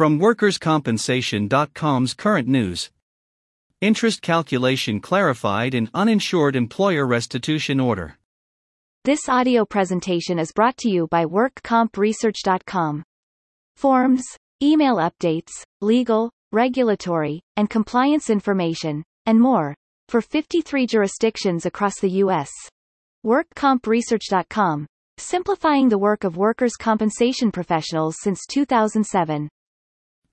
From WorkersCompensation.com's current news. Interest calculation clarified in uninsured employer restitution order. This audio presentation is brought to you by WorkCompResearch.com. Forms, email updates, legal, regulatory, and compliance information, and more, for 53 jurisdictions across the U.S. WorkCompResearch.com, simplifying the work of workers' compensation professionals since 2007.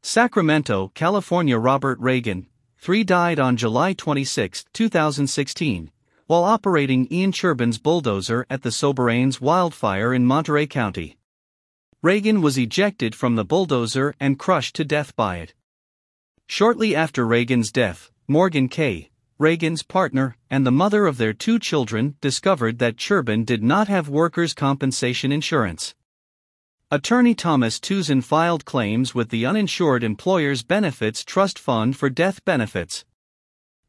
Sacramento, California Robert Reagan, 3 died on July 26, 2016, while operating Ian Churban's bulldozer at the Soberanes wildfire in Monterey County. Reagan was ejected from the bulldozer and crushed to death by it. Shortly after Reagan's death, Morgan K., Reagan's partner, and the mother of their two children discovered that Churban did not have workers' compensation insurance. Attorney Thomas Tuzin filed claims with the Uninsured Employers Benefits Trust Fund for death benefits.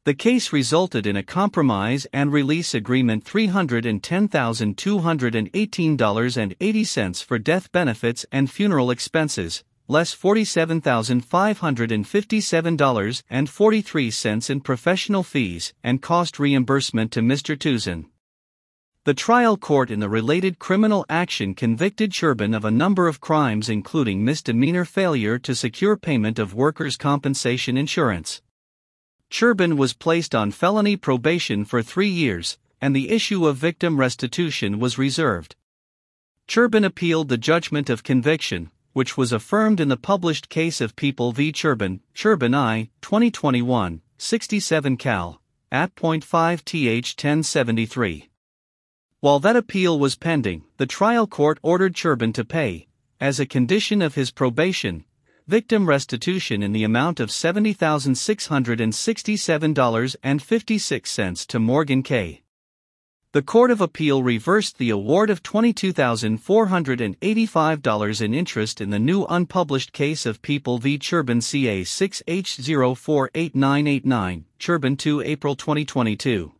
The case resulted in a compromise and release agreement $310,218.80 for death benefits and funeral expenses, less $47,557.43 in professional fees and cost reimbursement to Mr. Tuzin. The trial court in the related criminal action convicted Churban of a number of crimes, including misdemeanor failure to secure payment of workers' compensation insurance. Churban was placed on felony probation for three years, and the issue of victim restitution was reserved. Churban appealed the judgment of conviction, which was affirmed in the published case of People v. Churban, Churban I, 2021, 67 Cal, at point 5 th 1073. While that appeal was pending, the trial court ordered Churban to pay, as a condition of his probation, victim restitution in the amount of $70,667.56 to Morgan K. The Court of Appeal reversed the award of $22,485 in interest in the new unpublished case of People v. Churban CA 6H048989, Churban 2 April 2022.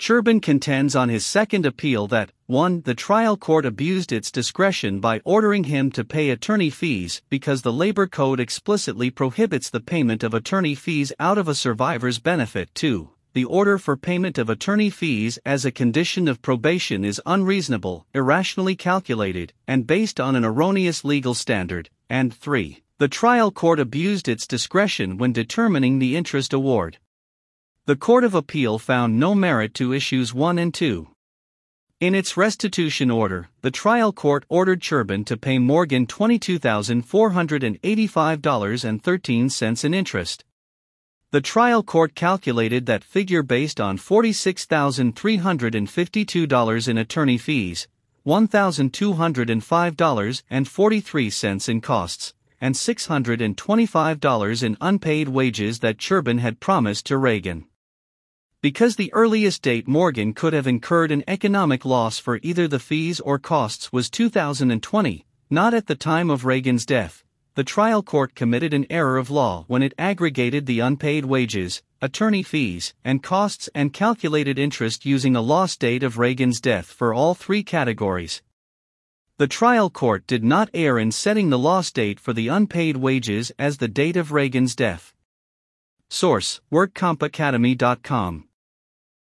Churban contends on his second appeal that 1. The trial court abused its discretion by ordering him to pay attorney fees because the Labor Code explicitly prohibits the payment of attorney fees out of a survivor's benefit. 2. The order for payment of attorney fees as a condition of probation is unreasonable, irrationally calculated, and based on an erroneous legal standard. And 3. The trial court abused its discretion when determining the interest award. The Court of Appeal found no merit to issues 1 and 2. In its restitution order, the trial court ordered Churban to pay Morgan $22,485.13 in interest. The trial court calculated that figure based on $46,352 in attorney fees, $1,205.43 in costs, and $625 in unpaid wages that Churban had promised to Reagan. Because the earliest date Morgan could have incurred an economic loss for either the fees or costs was 2020, not at the time of Reagan's death, the trial court committed an error of law when it aggregated the unpaid wages, attorney fees, and costs and calculated interest using a loss date of Reagan's death for all three categories. The trial court did not err in setting the loss date for the unpaid wages as the date of Reagan's death. Source WorkCompAcademy.com